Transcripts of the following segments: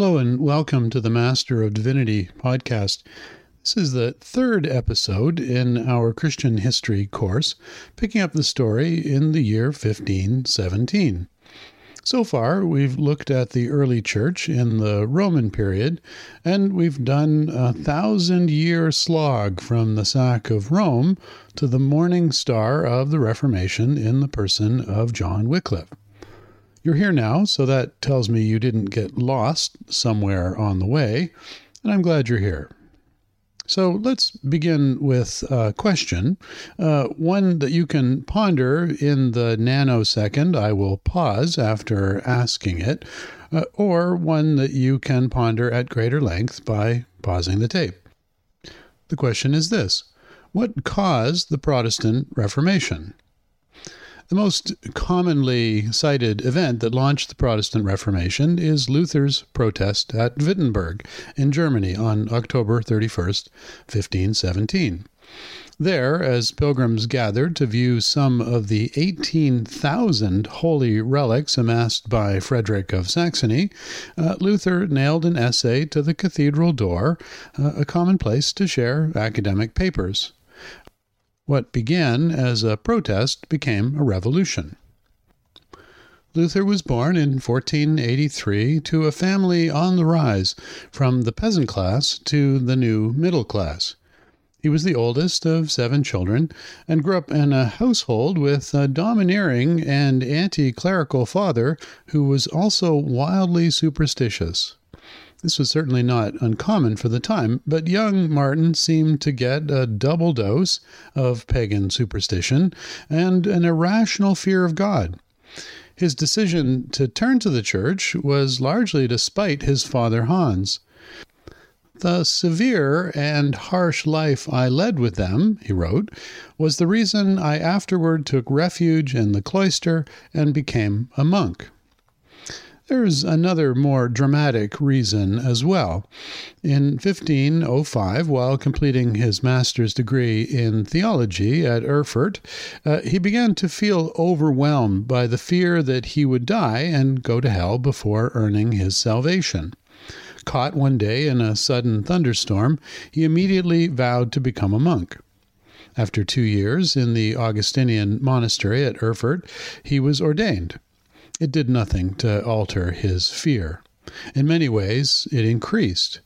Hello, and welcome to the Master of Divinity podcast. This is the third episode in our Christian history course, picking up the story in the year 1517. So far, we've looked at the early church in the Roman period, and we've done a thousand year slog from the sack of Rome to the morning star of the Reformation in the person of John Wycliffe. You're here now, so that tells me you didn't get lost somewhere on the way, and I'm glad you're here. So let's begin with a question, uh, one that you can ponder in the nanosecond I will pause after asking it, uh, or one that you can ponder at greater length by pausing the tape. The question is this What caused the Protestant Reformation? The most commonly cited event that launched the Protestant Reformation is Luther's protest at Wittenberg in Germany on October 31st, 1517. There, as pilgrims gathered to view some of the 18,000 holy relics amassed by Frederick of Saxony, uh, Luther nailed an essay to the cathedral door, uh, a common place to share academic papers. What began as a protest became a revolution. Luther was born in 1483 to a family on the rise from the peasant class to the new middle class. He was the oldest of seven children and grew up in a household with a domineering and anti clerical father who was also wildly superstitious. This was certainly not uncommon for the time, but young Martin seemed to get a double dose of pagan superstition and an irrational fear of God. His decision to turn to the church was largely to spite his father Hans. The severe and harsh life I led with them, he wrote, was the reason I afterward took refuge in the cloister and became a monk. There's another more dramatic reason as well. In 1505, while completing his master's degree in theology at Erfurt, uh, he began to feel overwhelmed by the fear that he would die and go to hell before earning his salvation. Caught one day in a sudden thunderstorm, he immediately vowed to become a monk. After two years in the Augustinian monastery at Erfurt, he was ordained. It did nothing to alter his fear. In many ways, it increased.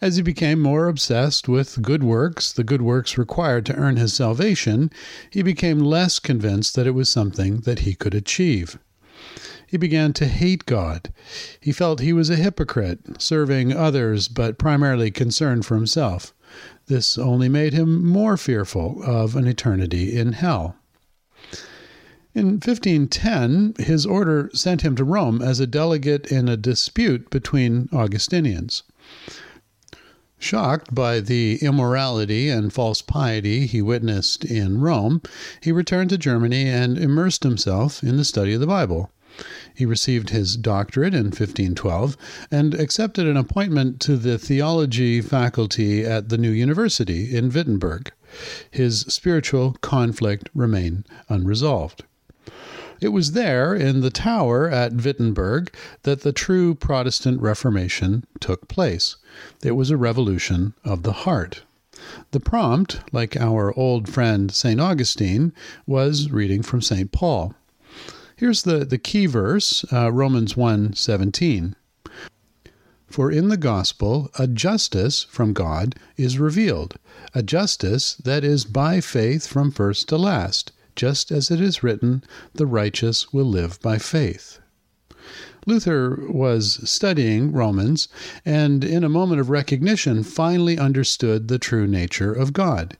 As he became more obsessed with good works, the good works required to earn his salvation, he became less convinced that it was something that he could achieve. He began to hate God. He felt he was a hypocrite, serving others but primarily concerned for himself. This only made him more fearful of an eternity in hell. In 1510, his order sent him to Rome as a delegate in a dispute between Augustinians. Shocked by the immorality and false piety he witnessed in Rome, he returned to Germany and immersed himself in the study of the Bible. He received his doctorate in 1512 and accepted an appointment to the theology faculty at the new university in Wittenberg. His spiritual conflict remained unresolved. It was there, in the tower at Wittenberg, that the true Protestant Reformation took place. It was a revolution of the heart. The prompt, like our old friend St. Augustine, was reading from St. Paul. Here's the, the key verse, uh, Romans 1 17. For in the gospel a justice from God is revealed, a justice that is by faith from first to last just as it is written, the righteous will live by faith. Luther was studying Romans and, in a moment of recognition, finally understood the true nature of God.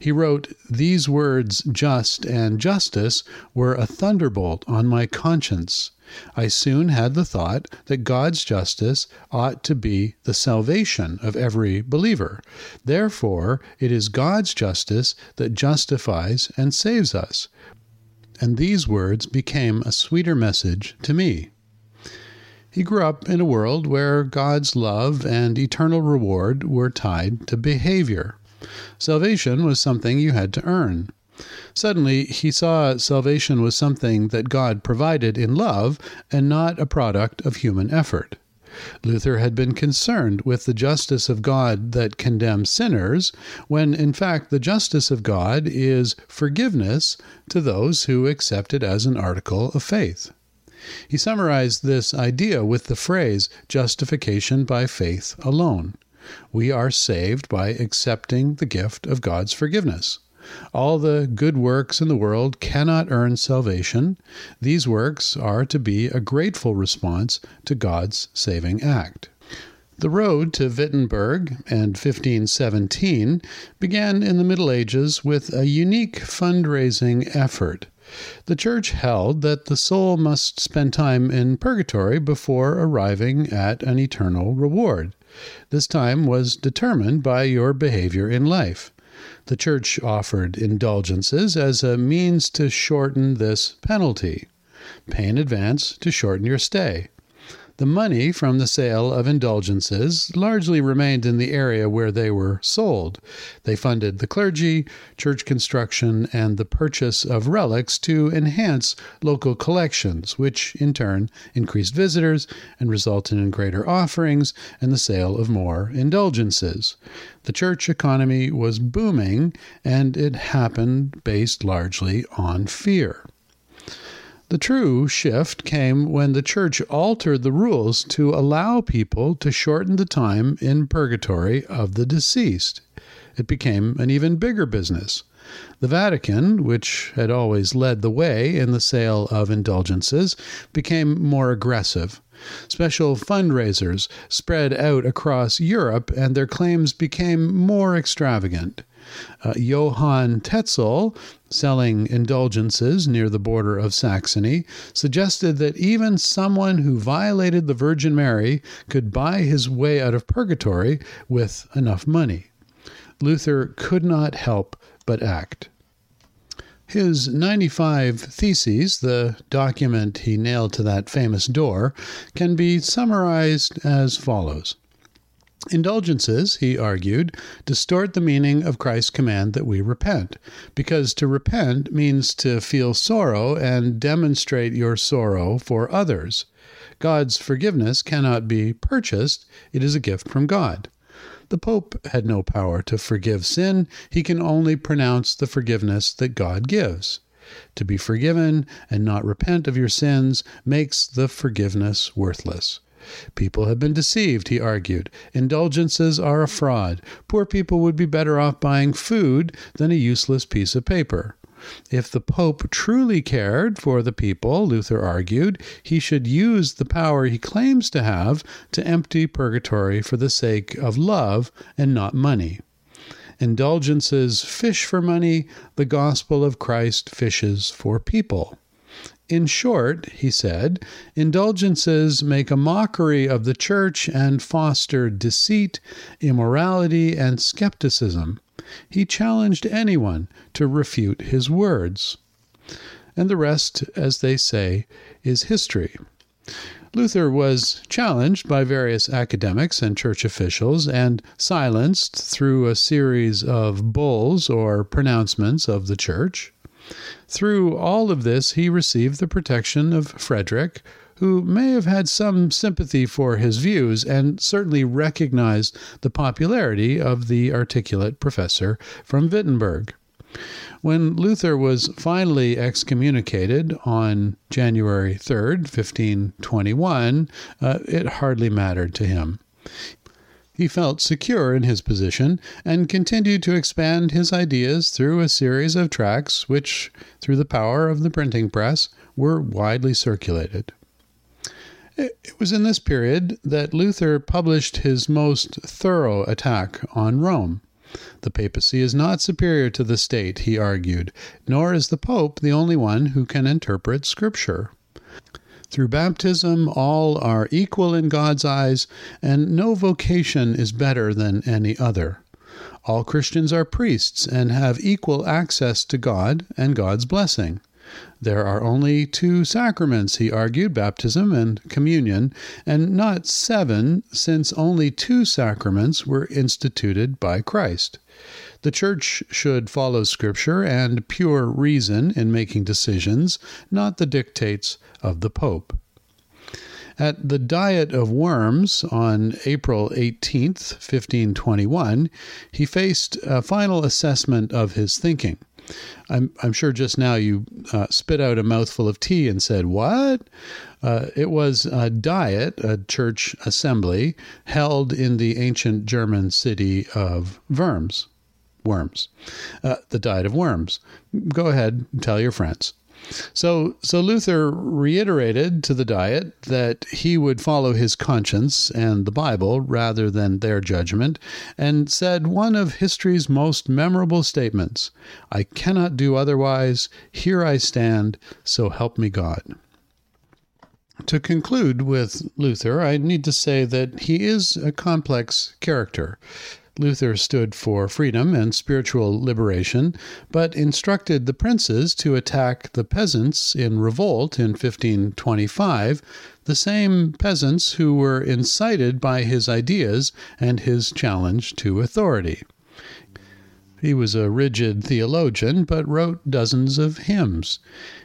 He wrote, These words, just and justice, were a thunderbolt on my conscience. I soon had the thought that God's justice ought to be the salvation of every believer. Therefore, it is God's justice that justifies and saves us. And these words became a sweeter message to me. He grew up in a world where God's love and eternal reward were tied to behavior. Salvation was something you had to earn. Suddenly, he saw salvation was something that God provided in love and not a product of human effort. Luther had been concerned with the justice of God that condemns sinners, when in fact the justice of God is forgiveness to those who accept it as an article of faith. He summarized this idea with the phrase justification by faith alone. We are saved by accepting the gift of God's forgiveness. All the good works in the world cannot earn salvation. These works are to be a grateful response to God's saving act. The road to Wittenberg and 1517 began in the Middle Ages with a unique fundraising effort. The Church held that the soul must spend time in purgatory before arriving at an eternal reward. This time was determined by your behavior in life. The Church offered indulgences as a means to shorten this penalty. Pay in advance to shorten your stay. The money from the sale of indulgences largely remained in the area where they were sold. They funded the clergy, church construction, and the purchase of relics to enhance local collections, which in turn increased visitors and resulted in greater offerings and the sale of more indulgences. The church economy was booming, and it happened based largely on fear. The true shift came when the church altered the rules to allow people to shorten the time in purgatory of the deceased. It became an even bigger business. The Vatican, which had always led the way in the sale of indulgences, became more aggressive. Special fundraisers spread out across Europe and their claims became more extravagant. Uh, Johann Tetzel, selling indulgences near the border of Saxony, suggested that even someone who violated the Virgin Mary could buy his way out of purgatory with enough money. Luther could not help but act. His 95 Theses, the document he nailed to that famous door, can be summarized as follows. Indulgences, he argued, distort the meaning of Christ's command that we repent, because to repent means to feel sorrow and demonstrate your sorrow for others. God's forgiveness cannot be purchased, it is a gift from God. The Pope had no power to forgive sin, he can only pronounce the forgiveness that God gives. To be forgiven and not repent of your sins makes the forgiveness worthless. People have been deceived, he argued. Indulgences are a fraud. Poor people would be better off buying food than a useless piece of paper. If the Pope truly cared for the people, Luther argued, he should use the power he claims to have to empty purgatory for the sake of love and not money. Indulgences fish for money, the gospel of Christ fishes for people. In short, he said, indulgences make a mockery of the church and foster deceit, immorality, and skepticism. He challenged anyone to refute his words. And the rest, as they say, is history. Luther was challenged by various academics and church officials and silenced through a series of bulls or pronouncements of the church. Through all of this, he received the protection of Frederick, who may have had some sympathy for his views and certainly recognized the popularity of the articulate professor from Wittenberg. When Luther was finally excommunicated on January 3rd, 1521, uh, it hardly mattered to him. He felt secure in his position and continued to expand his ideas through a series of tracts which, through the power of the printing press, were widely circulated. It was in this period that Luther published his most thorough attack on Rome. The papacy is not superior to the state, he argued, nor is the Pope the only one who can interpret Scripture. Through baptism, all are equal in God's eyes, and no vocation is better than any other. All Christians are priests and have equal access to God and God's blessing. There are only two sacraments, he argued, baptism and communion, and not seven, since only two sacraments were instituted by Christ. The Church should follow Scripture and pure reason in making decisions, not the dictates of the Pope. At the Diet of Worms on April 18, 1521, he faced a final assessment of his thinking. I'm, I'm sure just now you uh, spit out a mouthful of tea and said, What? Uh, it was a diet, a church assembly, held in the ancient German city of Worms. Worms. Uh, the Diet of Worms. Go ahead tell your friends. So, so Luther reiterated to the Diet that he would follow his conscience and the Bible rather than their judgment, and said one of history's most memorable statements I cannot do otherwise. Here I stand, so help me God. To conclude with Luther, I need to say that he is a complex character. Luther stood for freedom and spiritual liberation, but instructed the princes to attack the peasants in revolt in 1525, the same peasants who were incited by his ideas and his challenge to authority. He was a rigid theologian, but wrote dozens of hymns.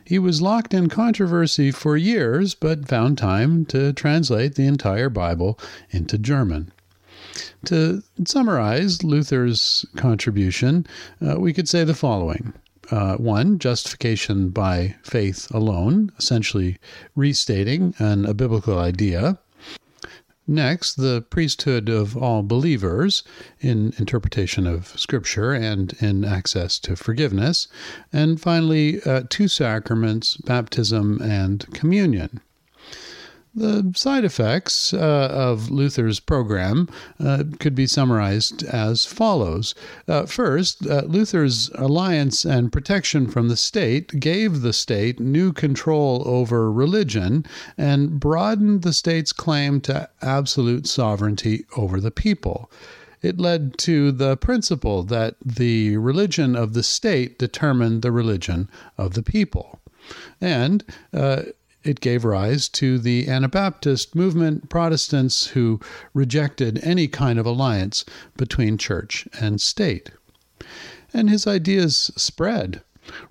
He was locked in controversy for years, but found time to translate the entire Bible into German. To summarize Luther's contribution, uh, we could say the following. Uh, one, justification by faith alone, essentially restating an, a biblical idea. Next, the priesthood of all believers in interpretation of Scripture and in access to forgiveness. And finally, uh, two sacraments, baptism and communion. The side effects uh, of Luther's program uh, could be summarized as follows. Uh, first, uh, Luther's alliance and protection from the state gave the state new control over religion and broadened the state's claim to absolute sovereignty over the people. It led to the principle that the religion of the state determined the religion of the people. And uh, it gave rise to the Anabaptist movement, Protestants who rejected any kind of alliance between church and state. And his ideas spread.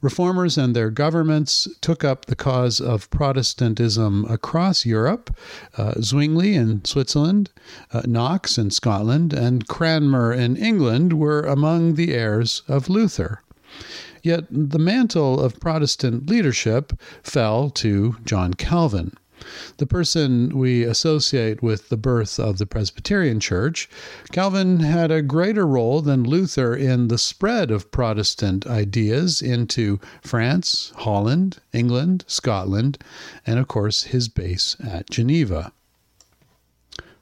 Reformers and their governments took up the cause of Protestantism across Europe. Uh, Zwingli in Switzerland, uh, Knox in Scotland, and Cranmer in England were among the heirs of Luther. Yet the mantle of Protestant leadership fell to John Calvin. The person we associate with the birth of the Presbyterian Church, Calvin had a greater role than Luther in the spread of Protestant ideas into France, Holland, England, Scotland, and of course his base at Geneva.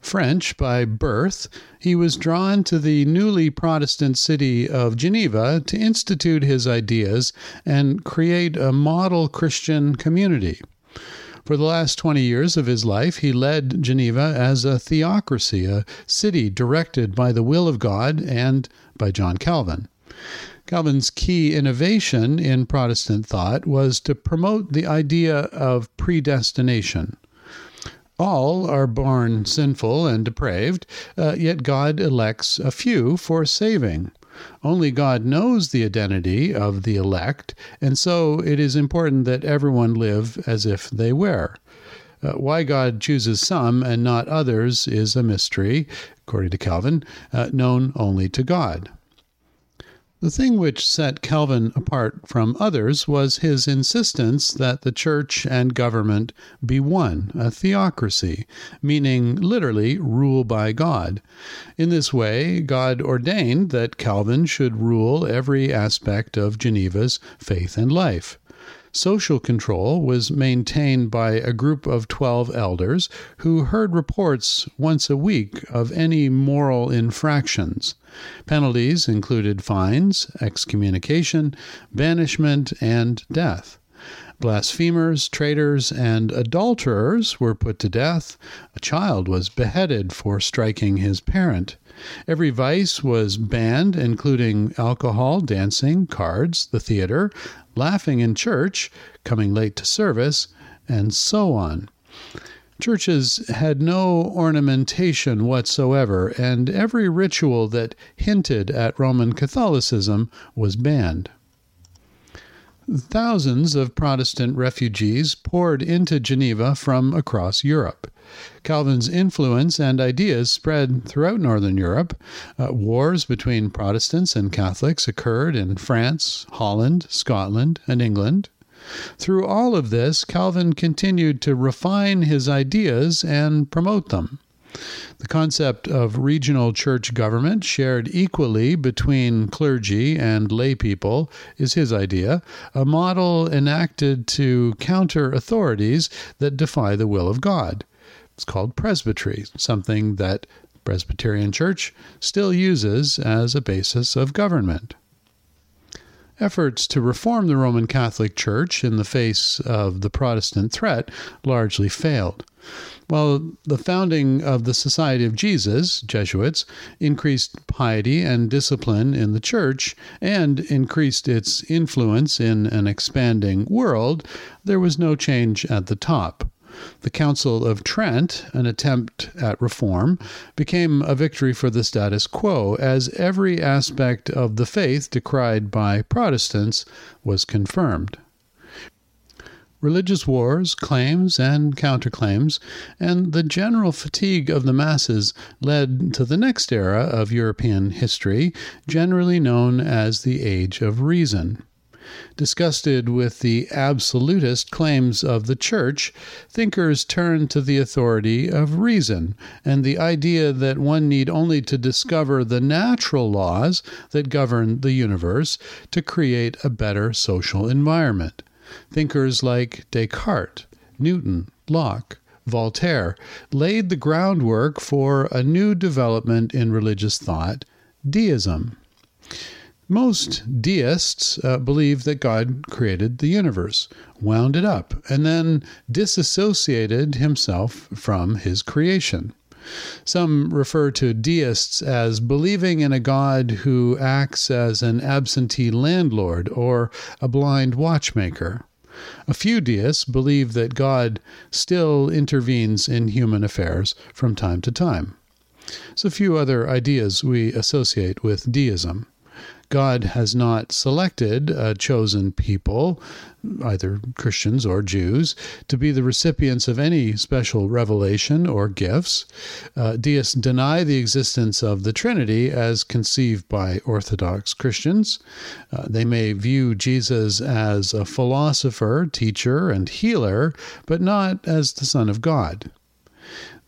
French by birth, he was drawn to the newly Protestant city of Geneva to institute his ideas and create a model Christian community. For the last 20 years of his life, he led Geneva as a theocracy, a city directed by the will of God and by John Calvin. Calvin's key innovation in Protestant thought was to promote the idea of predestination. All are born sinful and depraved, uh, yet God elects a few for saving. Only God knows the identity of the elect, and so it is important that everyone live as if they were. Uh, why God chooses some and not others is a mystery, according to Calvin, uh, known only to God. The thing which set Calvin apart from others was his insistence that the church and government be one, a theocracy, meaning literally rule by God. In this way, God ordained that Calvin should rule every aspect of Geneva's faith and life. Social control was maintained by a group of 12 elders who heard reports once a week of any moral infractions. Penalties included fines, excommunication, banishment, and death. Blasphemers, traitors, and adulterers were put to death. A child was beheaded for striking his parent. Every vice was banned, including alcohol, dancing, cards, the theater, laughing in church, coming late to service, and so on. Churches had no ornamentation whatsoever, and every ritual that hinted at Roman Catholicism was banned. Thousands of Protestant refugees poured into Geneva from across Europe. Calvin's influence and ideas spread throughout Northern Europe. Uh, wars between Protestants and Catholics occurred in France, Holland, Scotland, and England. Through all of this, Calvin continued to refine his ideas and promote them. The concept of regional church government shared equally between clergy and lay people is his idea, a model enacted to counter authorities that defy the will of God. It's called presbytery, something that Presbyterian Church still uses as a basis of government. Efforts to reform the Roman Catholic Church in the face of the Protestant threat largely failed. While the founding of the Society of Jesus, Jesuits, increased piety and discipline in the church and increased its influence in an expanding world, there was no change at the top. The Council of Trent, an attempt at reform, became a victory for the status quo, as every aspect of the faith decried by Protestants was confirmed. Religious wars, claims and counterclaims, and the general fatigue of the masses led to the next era of European history, generally known as the Age of Reason. Disgusted with the absolutist claims of the Church, thinkers turned to the authority of reason and the idea that one need only to discover the natural laws that govern the universe to create a better social environment. Thinkers like Descartes, Newton, Locke, Voltaire laid the groundwork for a new development in religious thought, deism. Most deists uh, believe that God created the universe, wound it up, and then disassociated himself from his creation. Some refer to deists as believing in a God who acts as an absentee landlord or a blind watchmaker. A few deists believe that God still intervenes in human affairs from time to time. A few other ideas we associate with deism. God has not selected a chosen people, either Christians or Jews, to be the recipients of any special revelation or gifts. Uh, deists deny the existence of the Trinity as conceived by Orthodox Christians. Uh, they may view Jesus as a philosopher, teacher, and healer, but not as the Son of God.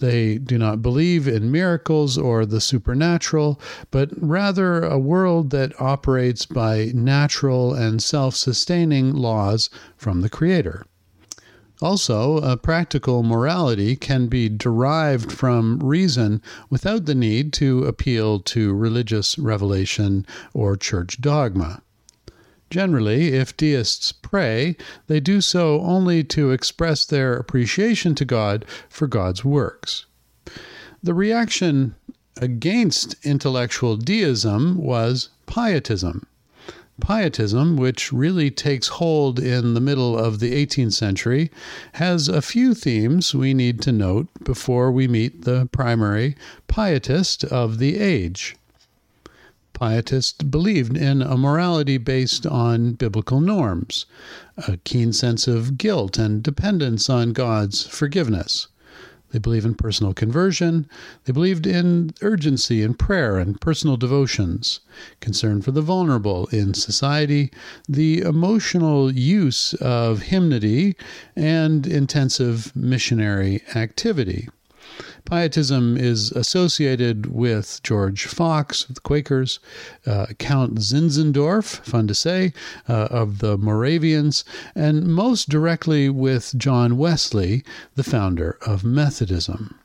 They do not believe in miracles or the supernatural, but rather a world that operates by natural and self sustaining laws from the Creator. Also, a practical morality can be derived from reason without the need to appeal to religious revelation or church dogma. Generally, if deists pray, they do so only to express their appreciation to God for God's works. The reaction against intellectual deism was pietism. Pietism, which really takes hold in the middle of the 18th century, has a few themes we need to note before we meet the primary pietist of the age. Pietists believed in a morality based on biblical norms, a keen sense of guilt and dependence on God's forgiveness. They believe in personal conversion. They believed in urgency in prayer and personal devotions, concern for the vulnerable in society, the emotional use of hymnody, and intensive missionary activity. Pietism is associated with George Fox, the Quakers, uh, Count Zinzendorf, fun to say, uh, of the Moravians, and most directly with John Wesley, the founder of Methodism.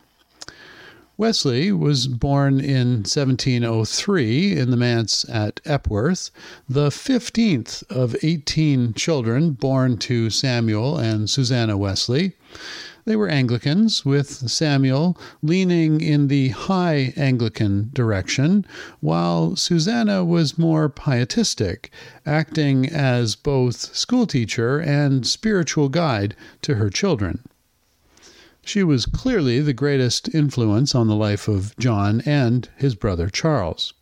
Wesley was born in 1703 in the manse at Epworth, the 15th of 18 children born to Samuel and Susanna Wesley. They were Anglicans, with Samuel leaning in the high Anglican direction, while Susanna was more pietistic, acting as both schoolteacher and spiritual guide to her children. She was clearly the greatest influence on the life of John and his brother Charles.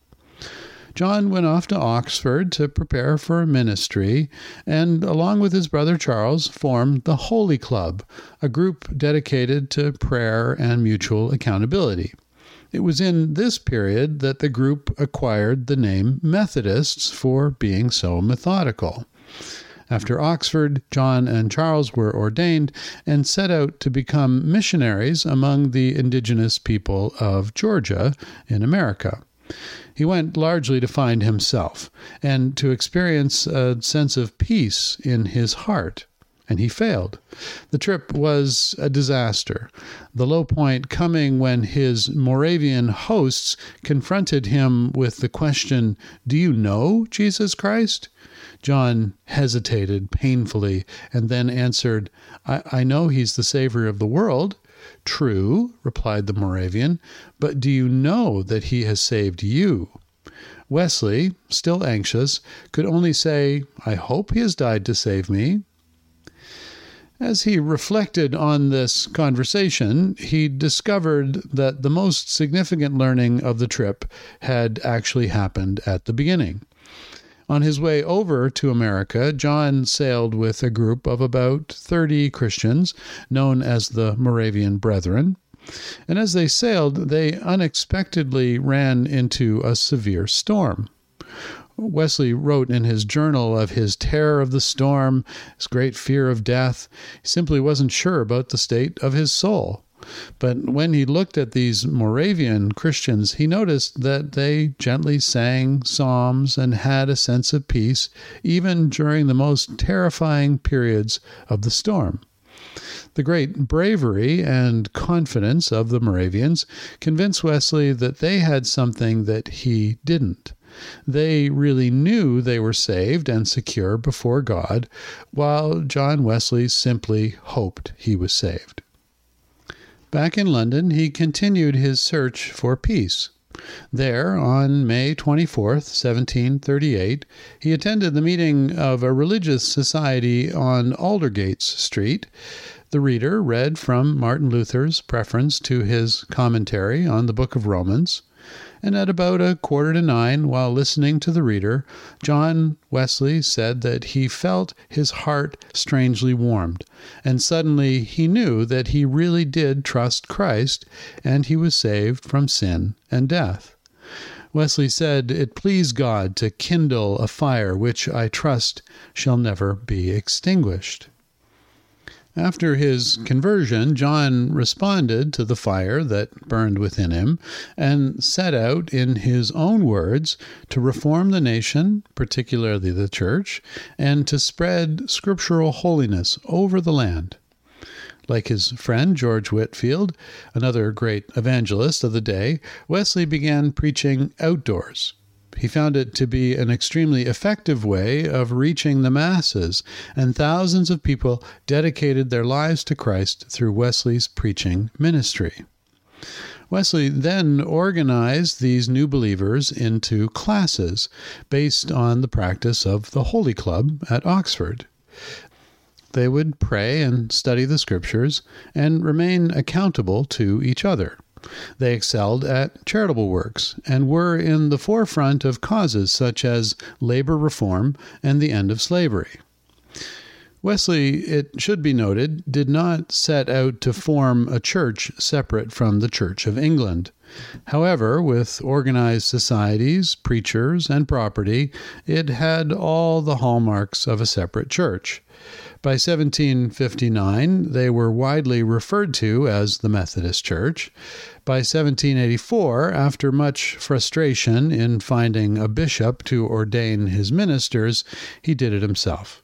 John went off to Oxford to prepare for ministry, and along with his brother Charles formed the Holy Club, a group dedicated to prayer and mutual accountability. It was in this period that the group acquired the name Methodists for being so methodical. After Oxford, John and Charles were ordained and set out to become missionaries among the indigenous people of Georgia in America. He went largely to find himself and to experience a sense of peace in his heart. And he failed. The trip was a disaster, the low point coming when his Moravian hosts confronted him with the question Do you know Jesus Christ? John hesitated painfully and then answered, I, I know he's the Savior of the world. True, replied the Moravian, but do you know that he has saved you? Wesley, still anxious, could only say, I hope he has died to save me. As he reflected on this conversation, he discovered that the most significant learning of the trip had actually happened at the beginning. On his way over to America, John sailed with a group of about 30 Christians known as the Moravian Brethren. And as they sailed, they unexpectedly ran into a severe storm. Wesley wrote in his journal of his terror of the storm, his great fear of death. He simply wasn't sure about the state of his soul. But when he looked at these Moravian Christians, he noticed that they gently sang psalms and had a sense of peace, even during the most terrifying periods of the storm. The great bravery and confidence of the Moravians convinced Wesley that they had something that he didn't. They really knew they were saved and secure before God, while John Wesley simply hoped he was saved. Back in London, he continued his search for peace. There, on May 24, 1738, he attended the meeting of a religious society on Aldersgate Street. The reader read from Martin Luther's preface to his commentary on the book of Romans and at about a quarter to nine, while listening to the reader, John Wesley said that he felt his heart strangely warmed, and suddenly he knew that he really did trust Christ, and he was saved from sin and death. Wesley said, It pleased God to kindle a fire which I trust shall never be extinguished. After his conversion, John responded to the fire that burned within him and set out, in his own words, to reform the nation, particularly the church, and to spread scriptural holiness over the land. Like his friend George Whitefield, another great evangelist of the day, Wesley began preaching outdoors. He found it to be an extremely effective way of reaching the masses, and thousands of people dedicated their lives to Christ through Wesley's preaching ministry. Wesley then organized these new believers into classes based on the practice of the Holy Club at Oxford. They would pray and study the scriptures and remain accountable to each other. They excelled at charitable works and were in the forefront of causes such as labor reform and the end of slavery. Wesley, it should be noted, did not set out to form a church separate from the Church of England. However, with organized societies, preachers, and property, it had all the hallmarks of a separate church. By 1759, they were widely referred to as the Methodist Church. By 1784, after much frustration in finding a bishop to ordain his ministers, he did it himself.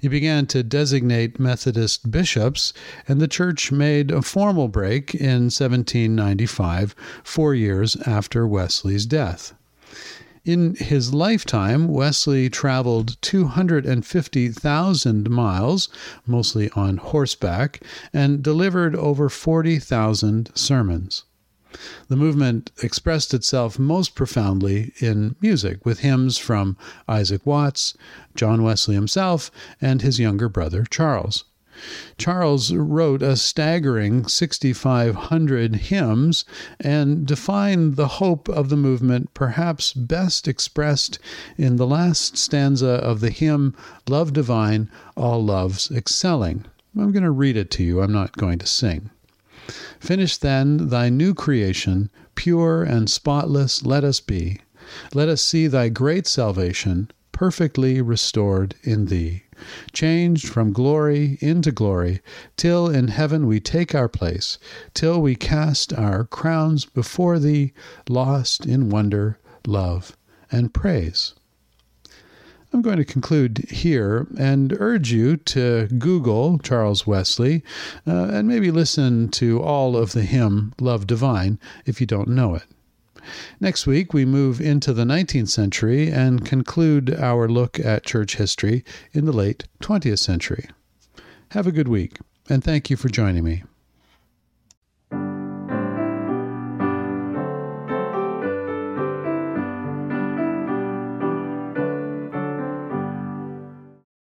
He began to designate Methodist bishops, and the church made a formal break in 1795, four years after Wesley's death. In his lifetime, Wesley traveled 250,000 miles, mostly on horseback, and delivered over 40,000 sermons. The movement expressed itself most profoundly in music, with hymns from Isaac Watts, John Wesley himself, and his younger brother Charles. Charles wrote a staggering 6,500 hymns and defined the hope of the movement perhaps best expressed in the last stanza of the hymn Love Divine, All Loves Excelling. I'm going to read it to you, I'm not going to sing. Finish then thy new creation, pure and spotless let us be. Let us see thy great salvation, perfectly restored in thee, changed from glory into glory, till in heaven we take our place, till we cast our crowns before thee, lost in wonder, love, and praise. I'm going to conclude here and urge you to Google Charles Wesley uh, and maybe listen to all of the hymn Love Divine if you don't know it. Next week, we move into the 19th century and conclude our look at church history in the late 20th century. Have a good week, and thank you for joining me.